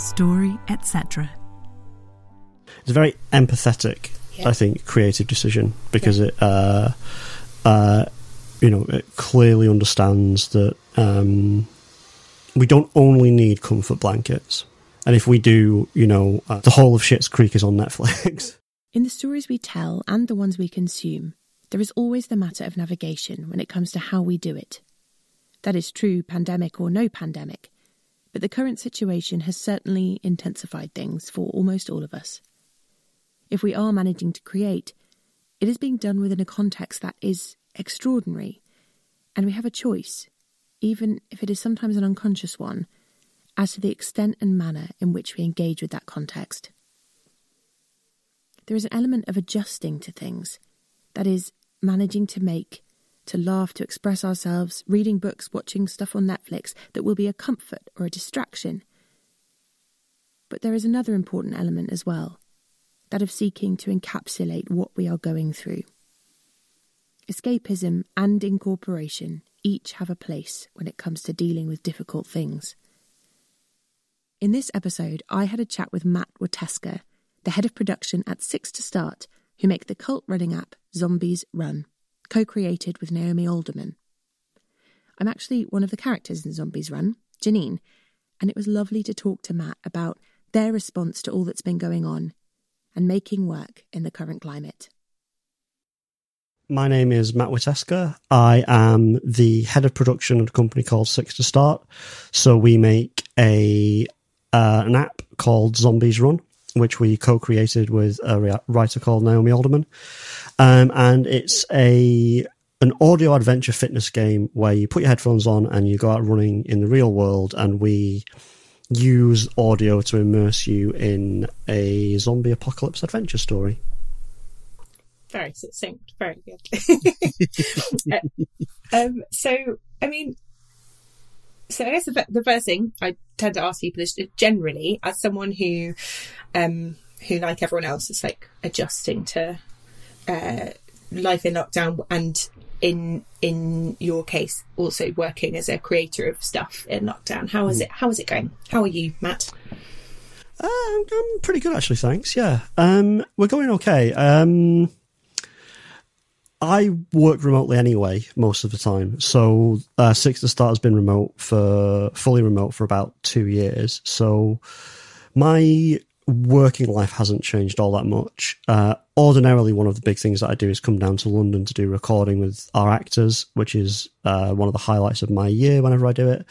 story, etc. It's a very empathetic, Yeah. I think, creative decision because it, uh, uh, you know, it clearly understands that um, we don't only need comfort blankets, and if we do, you know, uh, the whole of Schitt's Creek is on Netflix. In the stories we tell and the ones we consume, there is always the matter of navigation when it comes to how we do it. That is true, pandemic or no pandemic, but the current situation has certainly intensified things for almost all of us. If we are managing to create, it is being done within a context that is extraordinary, and we have a choice, even if it is sometimes an unconscious one, as to the extent and manner in which we engage with that context there is an element of adjusting to things. That is, managing to make, to laugh, to express ourselves, reading books, watching stuff on Netflix that will be a comfort or a distraction. But there is another important element as well that of seeking to encapsulate what we are going through. Escapism and incorporation each have a place when it comes to dealing with difficult things. In this episode, I had a chat with Matt Wieteska, the head of production at Six to Start, who make the cult running app Zombies Run, co created with Naomi Alderman. I'm actually one of the characters in Zombies Run, Janine, and it was lovely to talk to Matt about their response to all that's been going on and making work in the current climate. My name is Matt Wieteska. I am the head of production at a company called Six to Start. So we make a uh, an app called Zombies Run, which we co-created with a writer called Naomi Alderman, um, and it's a an audio adventure fitness game where you put your headphones on and you go out running in the real world, and we use audio to immerse you in a zombie apocalypse adventure story. Very succinct, very good. Uh, um, so, I mean, so I guess the, the first thing I tend to ask people is generally, as someone who, um, who like everyone else is like adjusting to uh, life in lockdown, and in in your case, also working as a creator of stuff in lockdown. How is it? How is it going? How are you, Matt? Uh, I'm, I'm pretty good actually, thanks. Yeah, um, we're going okay. Um, I work remotely anyway most of the time, so uh, Six to Start has been remote for fully remote for about two years. So my working life hasn't changed all that much. Uh, ordinarily, one of the big things that I do is come down to London to do recording with our actors, which is uh, one of the highlights of my year whenever I do it.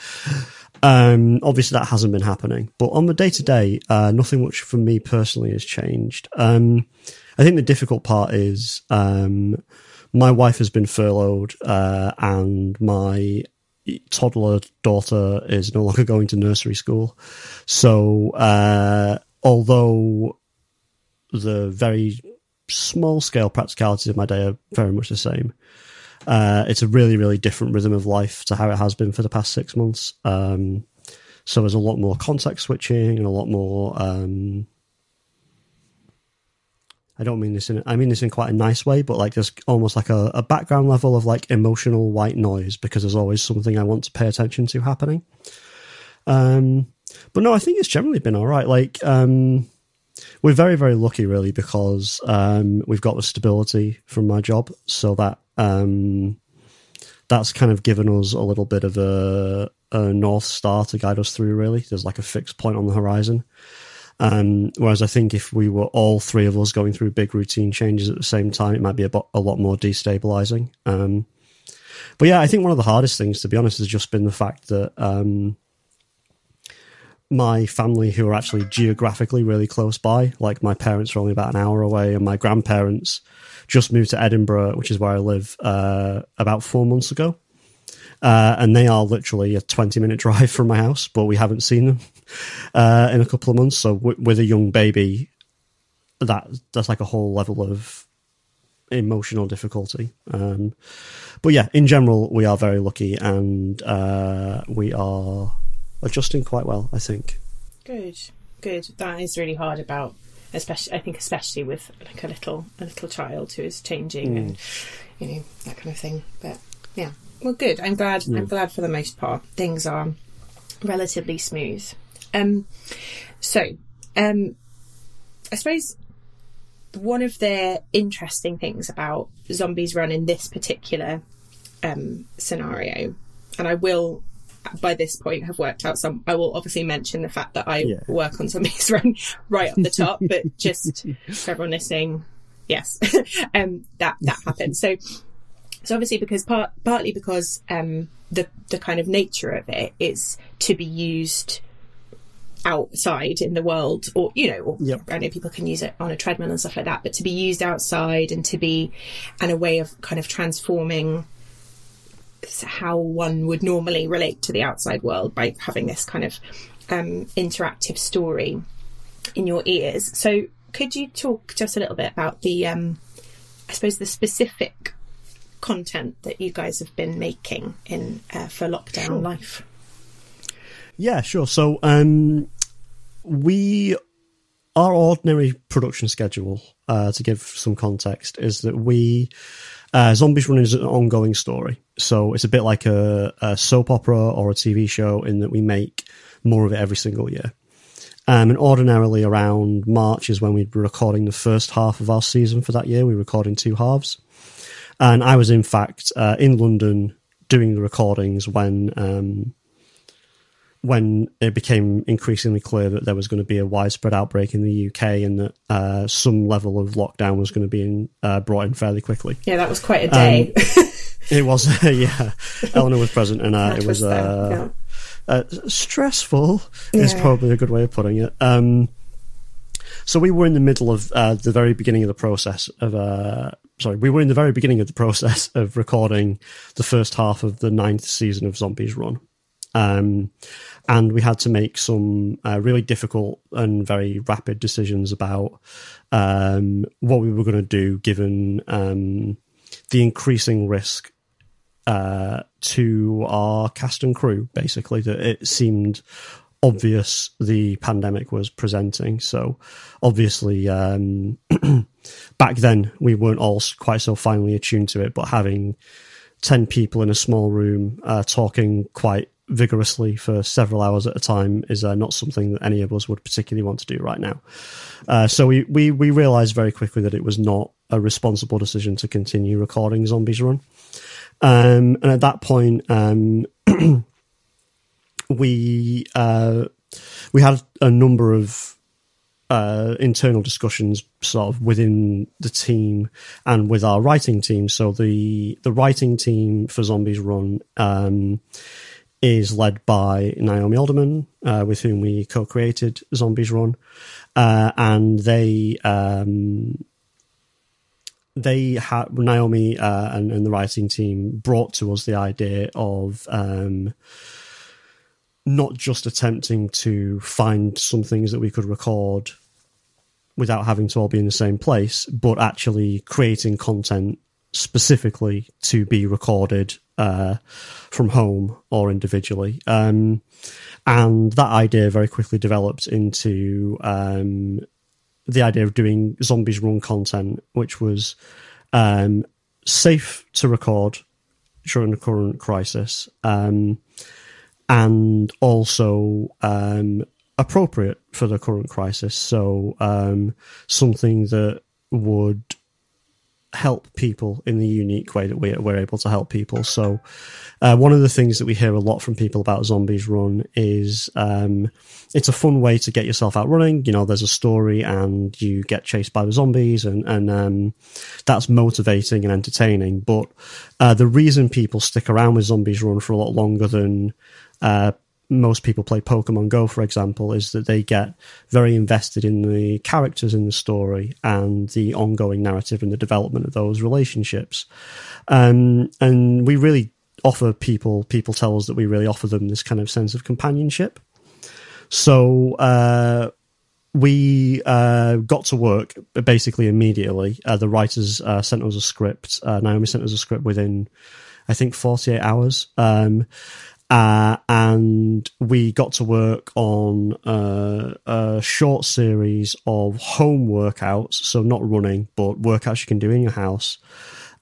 Um, obviously, that hasn't been happening, but on the day to day, nothing much for me personally has changed. Um, I think the difficult part is um, my wife has been furloughed, uh, and my toddler daughter is no longer going to nursery school. So, uh, although the very small scale practicalities of my day are very much the same, uh, it's a really, really different rhythm of life to how it has been for the past six months. Um, so there's a lot more context switching and a lot more. Um, I don't mean this in. I mean this in quite a nice way, but like there's almost like a, a background level of like emotional white noise because there's always something I want to pay attention to happening. Um, but no, I think it's generally been all right. Like um, we're very, very lucky, really, because um, we've got the stability from my job, so that um, that's kind of given us a little bit of a, a north star to guide us through. Really, there's like a fixed point on the horizon. Um, whereas I think if we were all three of us going through big routine changes at the same time, it might be a, bo- a lot more destabilizing. Um, but yeah, I think one of the hardest things, to be honest, has just been the fact that um, my family, who are actually geographically really close by, like my parents are only about an hour away, and my grandparents just moved to Edinburgh, which is where I live, uh, about four months ago. Uh, and they are literally a 20 minute drive from my house, but we haven't seen them uh, in a couple of months. So w- with a young baby, that that's like a whole level of emotional difficulty. Um, but yeah, in general, we are very lucky and uh, we are adjusting quite well, I think. Good, good. That is really hard about, especially I think especially with like a little a little child who is changing and you know that kind of thing. But yeah, well, good. I'm glad. I'm glad for the most part things are relatively smooth. Um, So, um, I suppose one of the interesting things about Zombies Run in this particular um, scenario, and I will by this point have worked out some. I will obviously mention the fact that I Yeah. work on Zombies Run right up the top, but just for everyone listening, yes, um, that that happened. So, so obviously because part partly because um, the the kind of nature of it is to be used outside in the world or you know or Yep. I know people can use it on a treadmill and stuff like that but to be used outside and to be and a way of kind of transforming how one would normally relate to the outside world by having this kind of um, interactive story in your ears so could you talk just a little bit about the um, I suppose the specific content that you guys have been making in uh, for lockdown Sure. life Yeah, sure. So, um, we our ordinary production schedule, uh, to give some context, is that we uh, Zombies Running is an ongoing story. So it's a bit like a, a soap opera or a TV show in that we make more of it every single year. Um, and ordinarily around March is when we'd be recording the first half of our season for that year. We record in two halves. And I was in fact uh, in London doing the recordings when um, when it became increasingly clear that there was going to be a widespread outbreak in the UK and that uh, some level of lockdown was going to be in, uh, brought in fairly quickly. yeah that was quite a day It was, yeah. Eleanor was present, and uh, it was uh, yeah. uh, stressful. Is probably a good way of putting it. Um, so we were in the middle of uh, the very beginning of the process of. Sorry, we were in the very beginning of the process of recording the first half of the ninth season of Zombies Run. Um, and we had to make some uh, really difficult and very rapid decisions about um, what we were going to do given um, the increasing risk uh, to our cast and crew, basically, that it seemed obvious the pandemic was presenting. So, obviously, um, back then we weren't all quite so finely attuned to it, but having 10 people in a small room uh, talking quite vigorously for several hours at a time is uh, not something that any of us would particularly want to do right now. Uh, so we, we, we realized very quickly that it was not a responsible decision to continue recording Zombies Run. Um, and at that point, um, we uh, we had a number of uh, internal discussions, sort of within the team and with our writing team. So the the writing team for Zombies Run um, is led by Naomi Alderman, uh, with whom we co-created Zombies Run, uh, and they. Um, they had Naomi uh, and, and the writing team brought to us the idea of um, not just attempting to find some things that we could record without having to all be in the same place, but actually creating content specifically to be recorded uh, from home or individually. Um, and that idea very quickly developed into um, the idea of doing zombies run content, which was um, safe to record during the current crisis, um, and also um, appropriate for the current crisis. So um, something that would help people in the unique way that we, we're able to help people. So, uh, one of the things that we hear a lot from people about Zombies Run is um, it's a fun way to get yourself out running. You know, there's a story and you get chased by the zombies, and and um, that's motivating and entertaining. But uh, the reason people stick around with Zombies Run for a lot longer than uh, most people play Pokemon Go, for example, is that they get very invested in the characters in the story and the ongoing narrative and the development of those relationships. Um, and we really offer people, people tell us that we really offer them this kind of sense of companionship. So, uh, we uh, got to work basically immediately. Uh, the writers uh, sent us a script. Uh, Naomi sent us a script within, I think, 48 hours. Um, uh, and we got to work on uh, a short series of home workouts. So, not running, but workouts you can do in your house.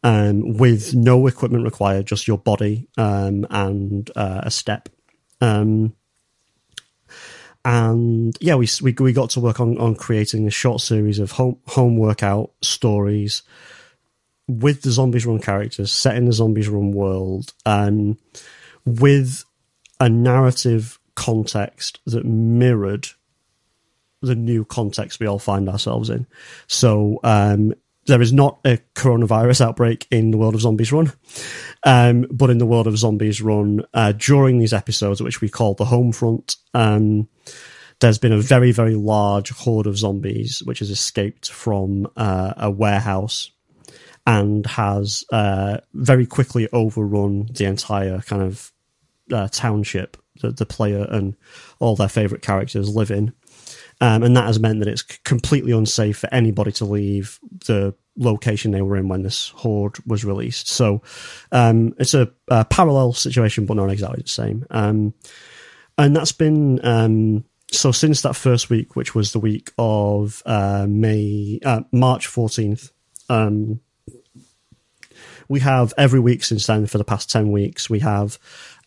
Um, with no equipment required, just your body um, and uh, a step. Um, and yeah, we, we we got to work on on creating a short series of home home workout stories with the Zombies Run characters set in the Zombies Run world, and with a narrative context that mirrored the new context we all find ourselves in. So um, there is not a coronavirus outbreak in the world of Zombies Run, um, but in the world of Zombies Run, uh, during these episodes, which we call the home front, um, there's been a very, very large horde of zombies which has escaped from uh, a warehouse and has uh, very quickly overrun the entire kind of uh, township that the player and all their favorite characters live in. Um, and that has meant that it's completely unsafe for anybody to leave the location they were in when this horde was released. So um, it's a, a, parallel situation, but not exactly the same. Um, and that's been um, so since that first week, which was the week of uh, May, uh, March fourteenth. Um, we have every week since then for the past ten weeks. We have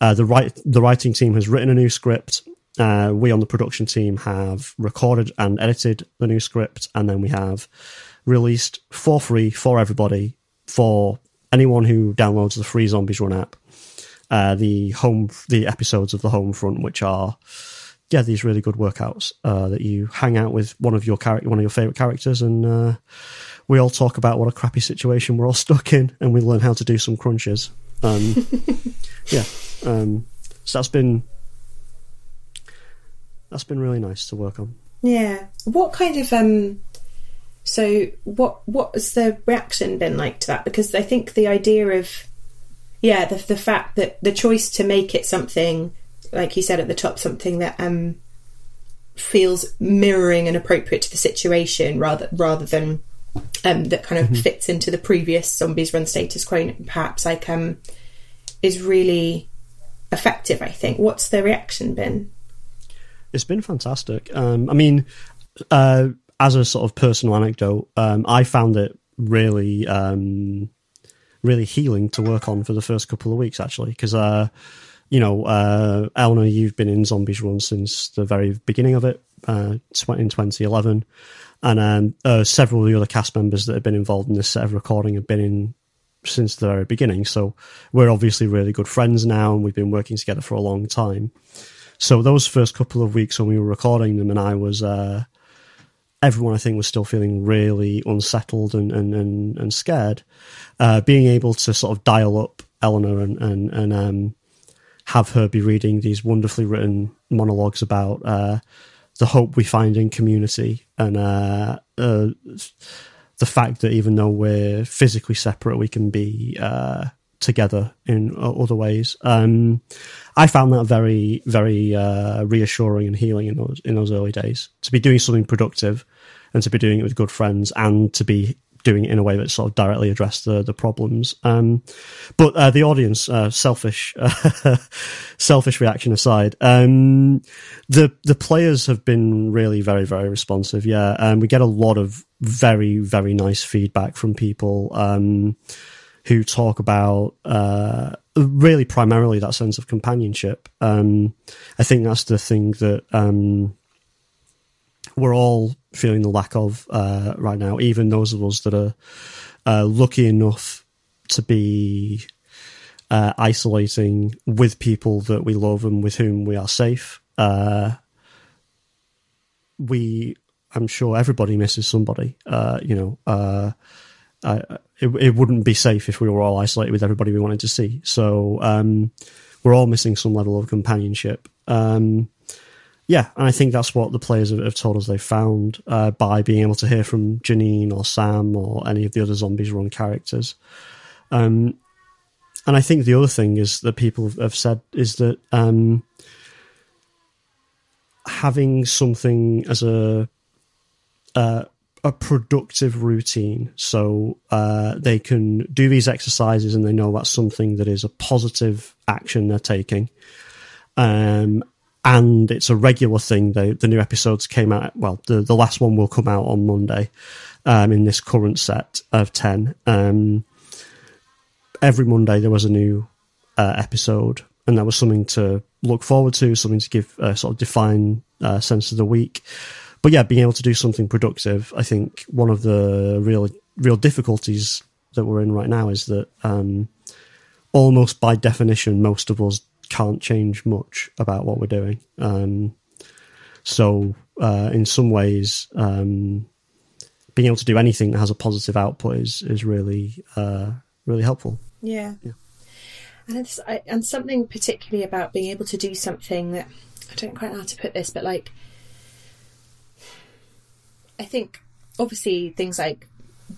uh, the the writing team has written a new script uh, we on the production team have recorded and edited the new script, and then we have released for free for everybody for anyone who downloads the free Zombies Run app. Uh, the home, the episodes of the home front, which are yeah, these really good workouts uh, that you hang out with one of your character, one of your favorite characters, and uh, we all talk about what a crappy situation we're all stuck in, and we learn how to do some crunches. Um, yeah, um, so that's been that's been really nice to work on. Yeah. What kind of um so what what has the reaction been like to that? Because I think the idea of yeah, the the fact that the choice to make it something like you said at the top, something that um feels mirroring and appropriate to the situation rather rather than um that kind of mm-hmm. fits into the previous zombies run status quo perhaps like um is really effective, I think. What's the reaction been? It's been fantastic. Um, I mean, uh, as a sort of personal anecdote, um, I found it really, um, really healing to work on for the first couple of weeks, actually, because, uh, you know, uh, Eleanor, you've been in Zombies Run since the very beginning of it, uh, in 2011. And um, uh, several of the other cast members that have been involved in this set of recording have been in since the very beginning. So we're obviously really good friends now, and we've been working together for a long time. So those first couple of weeks when we were recording them, and I was, uh, everyone I think was still feeling really unsettled and and and, and scared. Uh, being able to sort of dial up Eleanor and and and um, have her be reading these wonderfully written monologues about uh, the hope we find in community and uh, uh, the fact that even though we're physically separate, we can be uh, together in other ways. Um, I found that very, very uh, reassuring and healing in those in those early days. To be doing something productive, and to be doing it with good friends, and to be doing it in a way that sort of directly addressed the the problems. Um, but uh, the audience, uh, selfish, selfish reaction aside, um, the the players have been really very very responsive. Yeah, and um, we get a lot of very very nice feedback from people. Um, who talk about uh, really primarily that sense of companionship. Um, I think that's the thing that um, we're all feeling the lack of uh, right now. Even those of us that are uh, lucky enough to be uh, isolating with people that we love and with whom we are safe. Uh, we, I'm sure everybody misses somebody. Uh, you know uh, it, it, wouldn't be safe if we were all isolated with everybody we wanted to see. So um, we're all missing some level of companionship. Um, yeah, and I think that's what the players have, have told us they found uh, by being able to hear from Janine or Sam or any of the other Zombies Run characters. Um, and I think the other thing is that people have said is that um, having something as a uh, a productive routine. So uh, they can do these exercises and they know that's something that is a positive action they're taking. Um, and it's a regular thing. The, the new episodes came out, well, the, the last one will come out on Monday um, in this current set of 10. Um, every Monday there was a new uh, episode and that was something to look forward to, something to give a sort of define uh, sense of the week. But yeah, being able to do something productive, I think one of the real real difficulties that we're in right now is that um, almost by definition, most of us can't change much about what we're doing. Um, so, uh, in some ways, um, being able to do anything that has a positive output is is really uh, really helpful. Yeah. yeah. And it's I, and something particularly about being able to do something that I don't quite know how to put this, but like I think obviously things like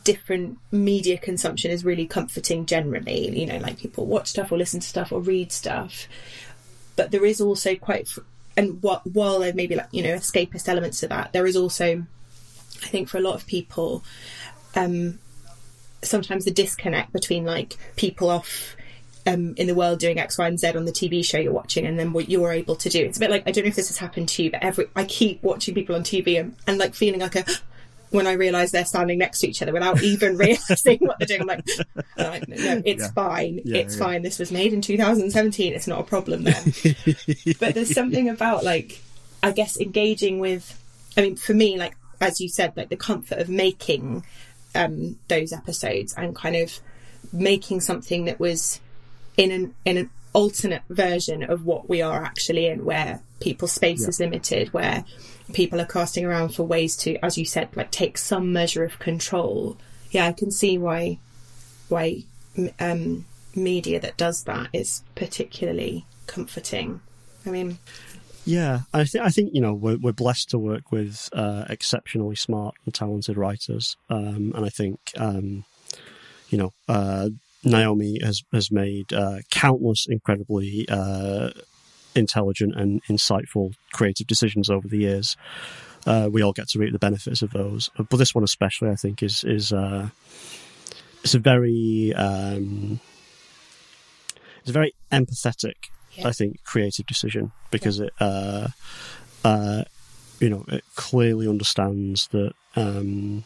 different media consumption is really comforting generally. You know, like people watch stuff or listen to stuff or read stuff, but there is also quite and what while there may be like you know escapist elements to that, there is also I think for a lot of people. Um, sometimes the disconnect between like people off um, in the world doing X, Y, and Z on the TV show you're watching, and then what you're able to do. It's a bit like I don't know if this has happened to you, but every I keep watching people on TV and, and like feeling like a when I realise they're standing next to each other without even realising what they're doing. I'm like, I'm like no, it's yeah. fine, yeah, it's yeah. fine. This was made in 2017. It's not a problem then. but there's something about like I guess engaging with. I mean, for me, like as you said, like the comfort of making um, those episodes and kind of making something that was in an in an alternate version of what we are actually in, where people's space yeah. is limited, where people are casting around for ways to, as you said, like take some measure of control. Yeah, I can see why why um, media that does that is particularly comforting. I mean, yeah, I, th- I think you know we're, we're blessed to work with uh, exceptionally smart and talented writers, um, and I think um, you know uh, Naomi has has made uh, countless incredibly uh, intelligent and insightful creative decisions over the years. Uh, we all get to reap the benefits of those, but this one especially, I think, is is uh, it's a very um, it's a very empathetic, yeah. I think, creative decision because yeah. it uh, uh, you know it clearly understands that um,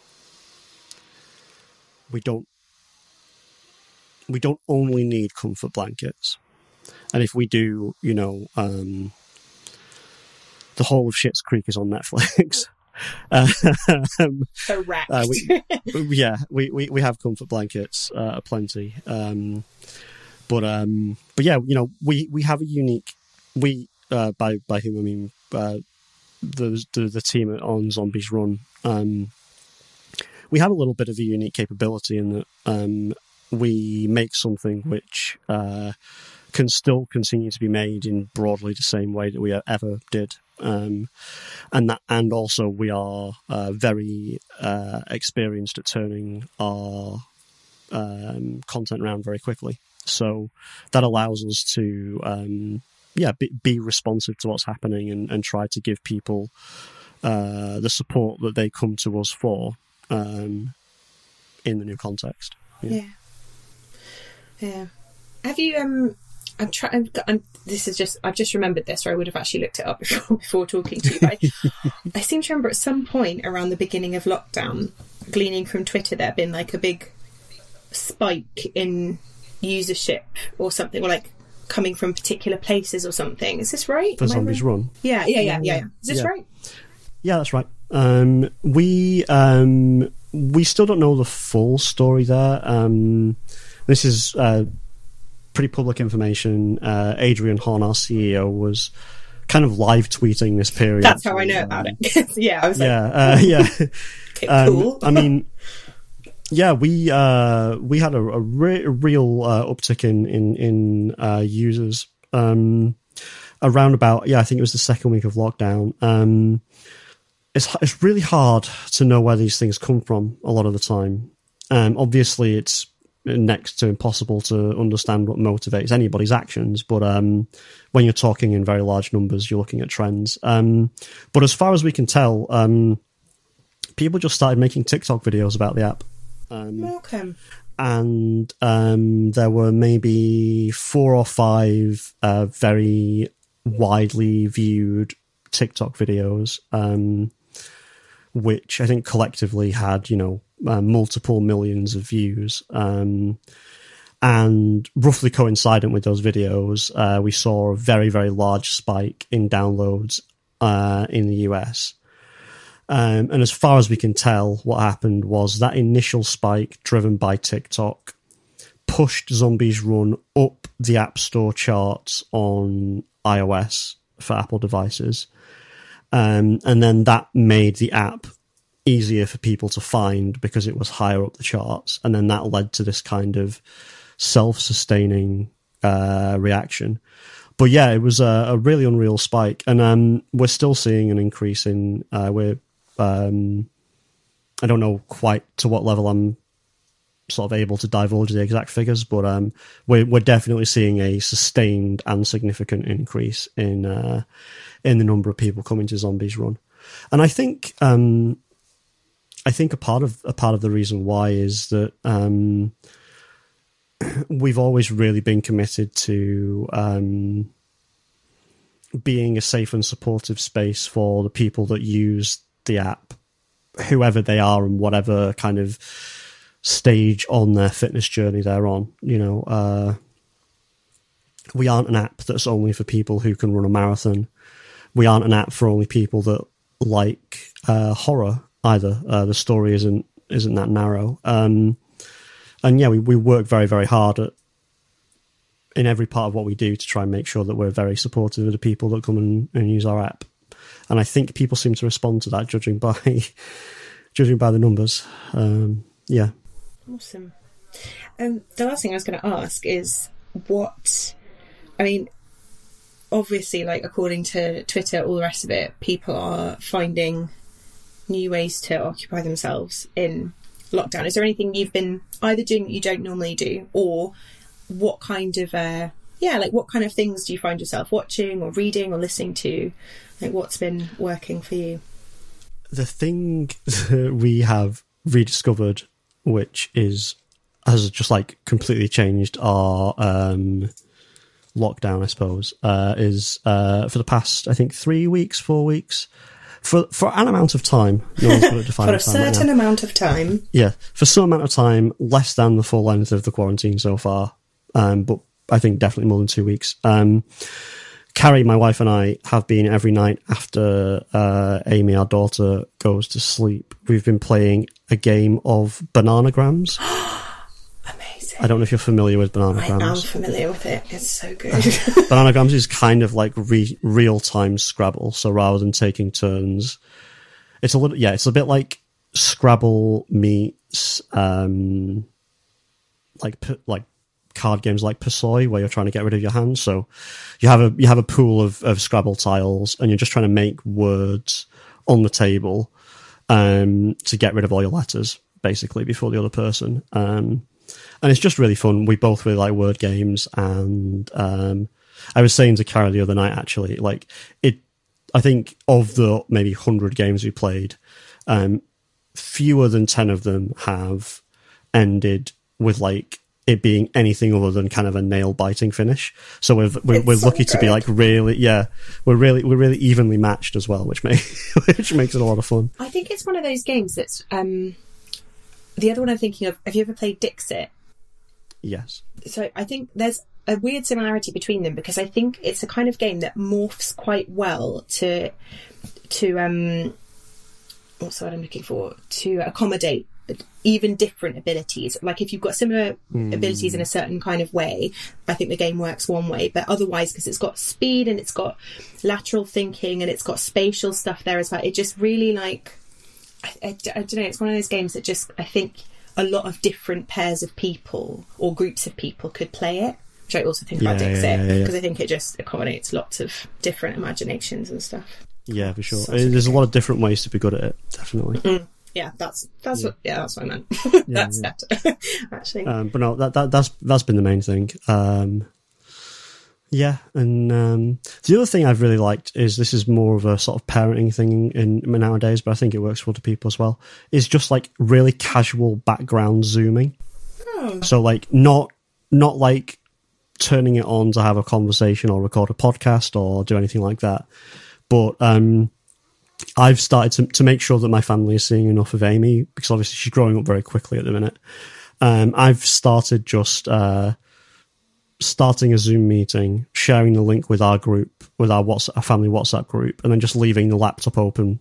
we don't we don't only need comfort blankets. And if we do, you know, um, the whole of Schitt's Creek is on Netflix. um, Correct. Uh, we, yeah, we, we, we have comfort blankets, uh, plenty. Um, but um, but yeah, you know, we, we have a unique we uh, by by whom I mean uh, the, the the team on Zombies Run. Um, we have a little bit of a unique capability in that um, we make something which uh, can still continue to be made in broadly the same way that we ever did. Um, and that, and also we are uh, very uh, experienced at turning our um, content around very quickly. So that allows us to, um, yeah, be, be, responsive to what's happening and, and try to give people uh, the support that they come to us for um, in the new context. yeah. yeah. Yeah. Have you um I'm trying. I'm, this is just. I've just remembered this, or I would have actually looked it up before, before talking to you. I, I, seem to remember at some point around the beginning of lockdown, gleaning from Twitter, there had been like a big spike in usership or something, or like coming from particular places or something. Is this right? For Zombies Run. Yeah, yeah, yeah, yeah, yeah. Is this yeah. right? Yeah, that's right. Um, we um, we still don't know the full story there. Um, this is uh, pretty public information. Uh, Adrian Hon, our CEO, was kind of live tweeting this period. That's how I know about it. yeah, I was yeah, like, uh, yeah. okay, um, cool. I mean, yeah, we uh, we had a, a, re- a real uh, uptick in in in uh, users um, around about yeah, I think it was the second week of lockdown. Um, it's it's really hard to know where these things come from a lot of the time. Um, obviously, it's next to impossible to understand what motivates anybody's actions. But um, when you're talking in very large numbers, you're looking at trends. Um, but as far as we can tell, um, people just started making TikTok videos about the app. Welcome. Um, and um, there were maybe four or five uh, very widely viewed TikTok videos, um, which I think collectively had, you know, uh, multiple millions of views. Um, And roughly coincident with those videos, uh, we saw a very, very large spike in downloads uh, in the US. Um, and as far as we can tell, what happened was that initial spike driven by TikTok pushed Zombies Run up the App Store charts on iOS for Apple devices. Um, and then that made the app easier for people to find because it was higher up the charts. And then that led to this kind of self sustaining uh, reaction. But yeah, it was a, a really unreal spike. And um, we're still seeing an increase in, uh, we're, um, I don't know quite to what level I'm sort of able to divulge the exact figures, but um, we're we're definitely seeing a sustained and significant increase in uh, in the number of people coming to Zombies Run, and I think um, I think a part of a part of the reason why is that um, we've always really been committed to um, being a safe and supportive space for the people that use the app, whoever they are and whatever kind of stage on their fitness journey they're on. You know, uh, we aren't an app that's only for people who can run a marathon. We aren't an app for only people that like uh, horror either. Uh, the story isn't isn't that narrow. Um, and yeah, we, we work very very hard at in every part of what we do to try and make sure that we're very supportive of the people that come and, and use our app. And I think people seem to respond to that, judging by judging by the numbers. Um, yeah. Awesome. Um, the last thing I was going to ask is what, I mean, obviously, like according to Twitter, all the rest of it, people are finding new ways to occupy themselves in lockdown. Is there anything you've been either doing that you don't normally do, or what kind of, uh, yeah, like what kind of things do you find yourself watching or reading or listening to? Like what's been working for you? The thing we have rediscovered which is has just like completely changed our um, lockdown, I suppose, uh, is uh, for the past I think three weeks, four weeks. For, for an amount of time, no for a certain right amount of time. Yeah, for some amount of time, less than the full length of the quarantine so far, um, but I think definitely more than two weeks. Um, Carrie, my wife, and I have been every night after uh, Amy, our daughter, goes to sleep. We've been playing a game of Bananagrams. Amazing. I don't know if you're familiar with Bananagrams. I am familiar with it. It's so good. Bananagrams is kind of like re- real time Scrabble. So rather than taking turns, it's a little yeah, it's a bit like Scrabble meets um, like like card games like Persoy, where you're trying to get rid of your hands. So you have a you have a pool of, of Scrabble tiles, and you're just trying to make words on the table um, to get rid of all your letters, basically, before the other person. Um, and it's just really fun. We both really like word games, and um, I was saying to Carol the other night, actually, like it. I think of the maybe hundred games we played, um, fewer than ten of them have ended with like it being anything other than kind of a nail biting finish. So we're we're, we're so lucky good. to be like really yeah we're really we're really evenly matched as well, which makes which makes it a lot of fun. I think it's one of those games that's um, the other one I'm thinking of. Have you ever played Dixit? Yes. So I think there's a weird similarity between them because I think it's a kind of game that morphs quite well to to um what's the word I'm looking for to accommodate even different abilities. Like if you've got similar mm. abilities in a certain kind of way, I think the game works one way. But otherwise, because it's got speed and it's got lateral thinking and it's got spatial stuff there as well, it just really like I, I, I don't know. It's one of those games that just I think a lot of different pairs of people or groups of people could play it. Which I also think yeah, about Dixit because yeah, yeah, I think it just accommodates lots of different imaginations and stuff. Yeah, for sure. There's a lot of different ways to be good at it. Definitely. Mm yeah, that's that's yeah. what yeah, that's what I meant. that's yeah. better, actually. Um, but no, that, that that's that's been the main thing. Um, yeah, and um, the other thing I've really liked is this is more of a sort of parenting thing in, in nowadays, but I think it works for other people as well. Is just like really casual background zooming. Oh. So like not not like turning it on to have a conversation or record a podcast or do anything like that, but um, I've started to, to make sure that my family is seeing enough of Amy because obviously she's growing up very quickly at the minute. Um, I've started just uh, starting a Zoom meeting, sharing the link with our group, with our WhatsApp, our family WhatsApp group, and then just leaving the laptop open,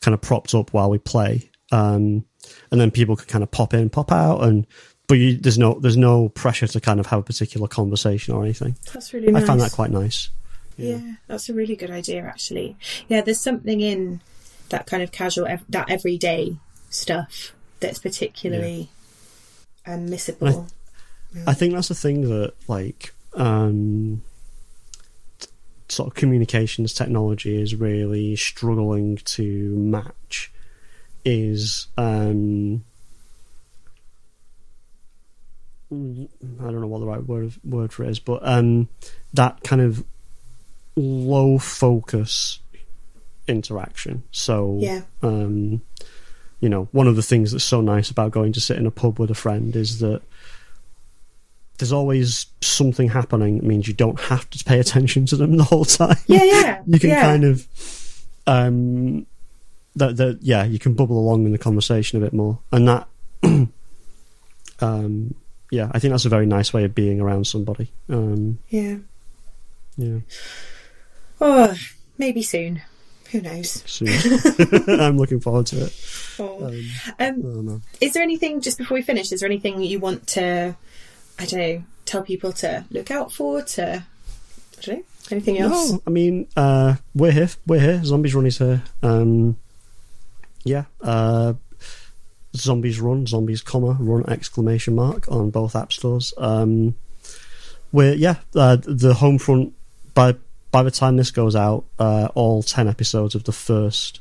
kind of propped up while we play. Um, and then people can kind of pop in, pop out, and but you, there's no there's no pressure to kind of have a particular conversation or anything. That's really nice. I find that quite nice. Yeah. that's a really good idea, actually. Yeah, there's something in that kind of casual, ev- that everyday stuff that's particularly um, missable. I think that's the thing that like um, t- sort of communications technology is really struggling to match is um, I don't know what the right word word for it is, but um, that kind of low focus interaction. So Yeah. um, you know, one of the things that's so nice about going to sit in a pub with a friend is that there's always something happening. It means you don't have to pay attention to them the whole time. Yeah, yeah. you can yeah. kind of, um, that that yeah, you can bubble along in the conversation a bit more, and that, um, yeah, I think that's a very nice way of being around somebody. Um, Yeah. yeah, Oh, maybe soon. Who knows? soon. I'm looking forward to it. Oh. Um, Um, is there anything just before we finish? Is there anything you want to, I don't know, tell people to look out for? To I don't know, anything else? No, I mean, uh, we're here. We're here. Zombies Run is here. Um, yeah. Uh, Zombies Run, Zombies, comma, Run exclamation mark on both app stores. Um, we're yeah. Uh, the Homefront by by the time this goes out, uh, all ten episodes of the first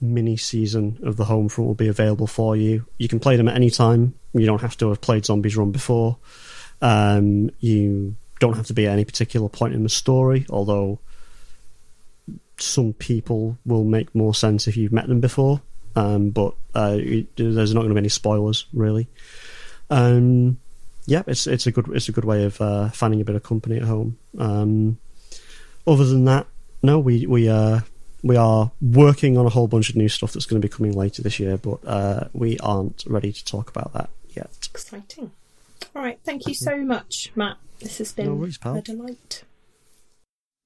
mini season of the Homefront will be available for you. You can play them at any time. You don't have to have played Zombies Run before. Um, you don't have to be at any particular point in the story, although some people will make more sense if you've met them before. Um, but uh, it- there's not going to be any spoilers really. Um, yeah, it's it's a good it's a good way of uh, finding a bit of company at home. Um, other than that, no, we we uh, we are working on a whole bunch of new stuff that's going to be coming later this year, but uh, we aren't ready to talk about that yet. Exciting. All right. Thank you so much, Matt. This has been No worries, a delight.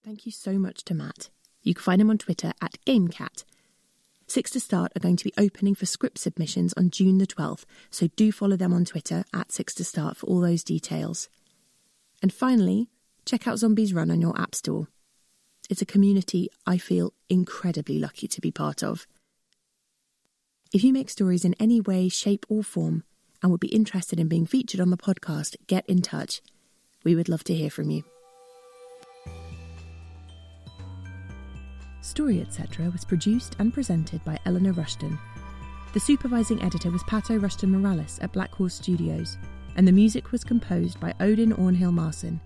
Thank you so much to Matt. You can find him on Twitter at GameCat. Six to Start are going to be opening for script submissions on June the 12th, so do follow them on Twitter at Six to Start for all those details. And finally, check out Zombies Run on your App Store. It's a community I feel incredibly lucky to be part of. If you make stories in any way, shape, or form and would be interested in being featured on the podcast, get in touch. We would love to hear from you. Story Etc. was produced and presented by Eleanor Rushton. The supervising editor was Pato Rushton Morales at Black Horse Studios, and the music was composed by Odin Ornhill Marson.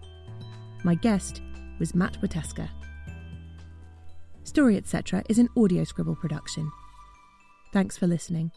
My guest was Matt Wieteska. Story Etc. is an audio scribble production. Thanks for listening.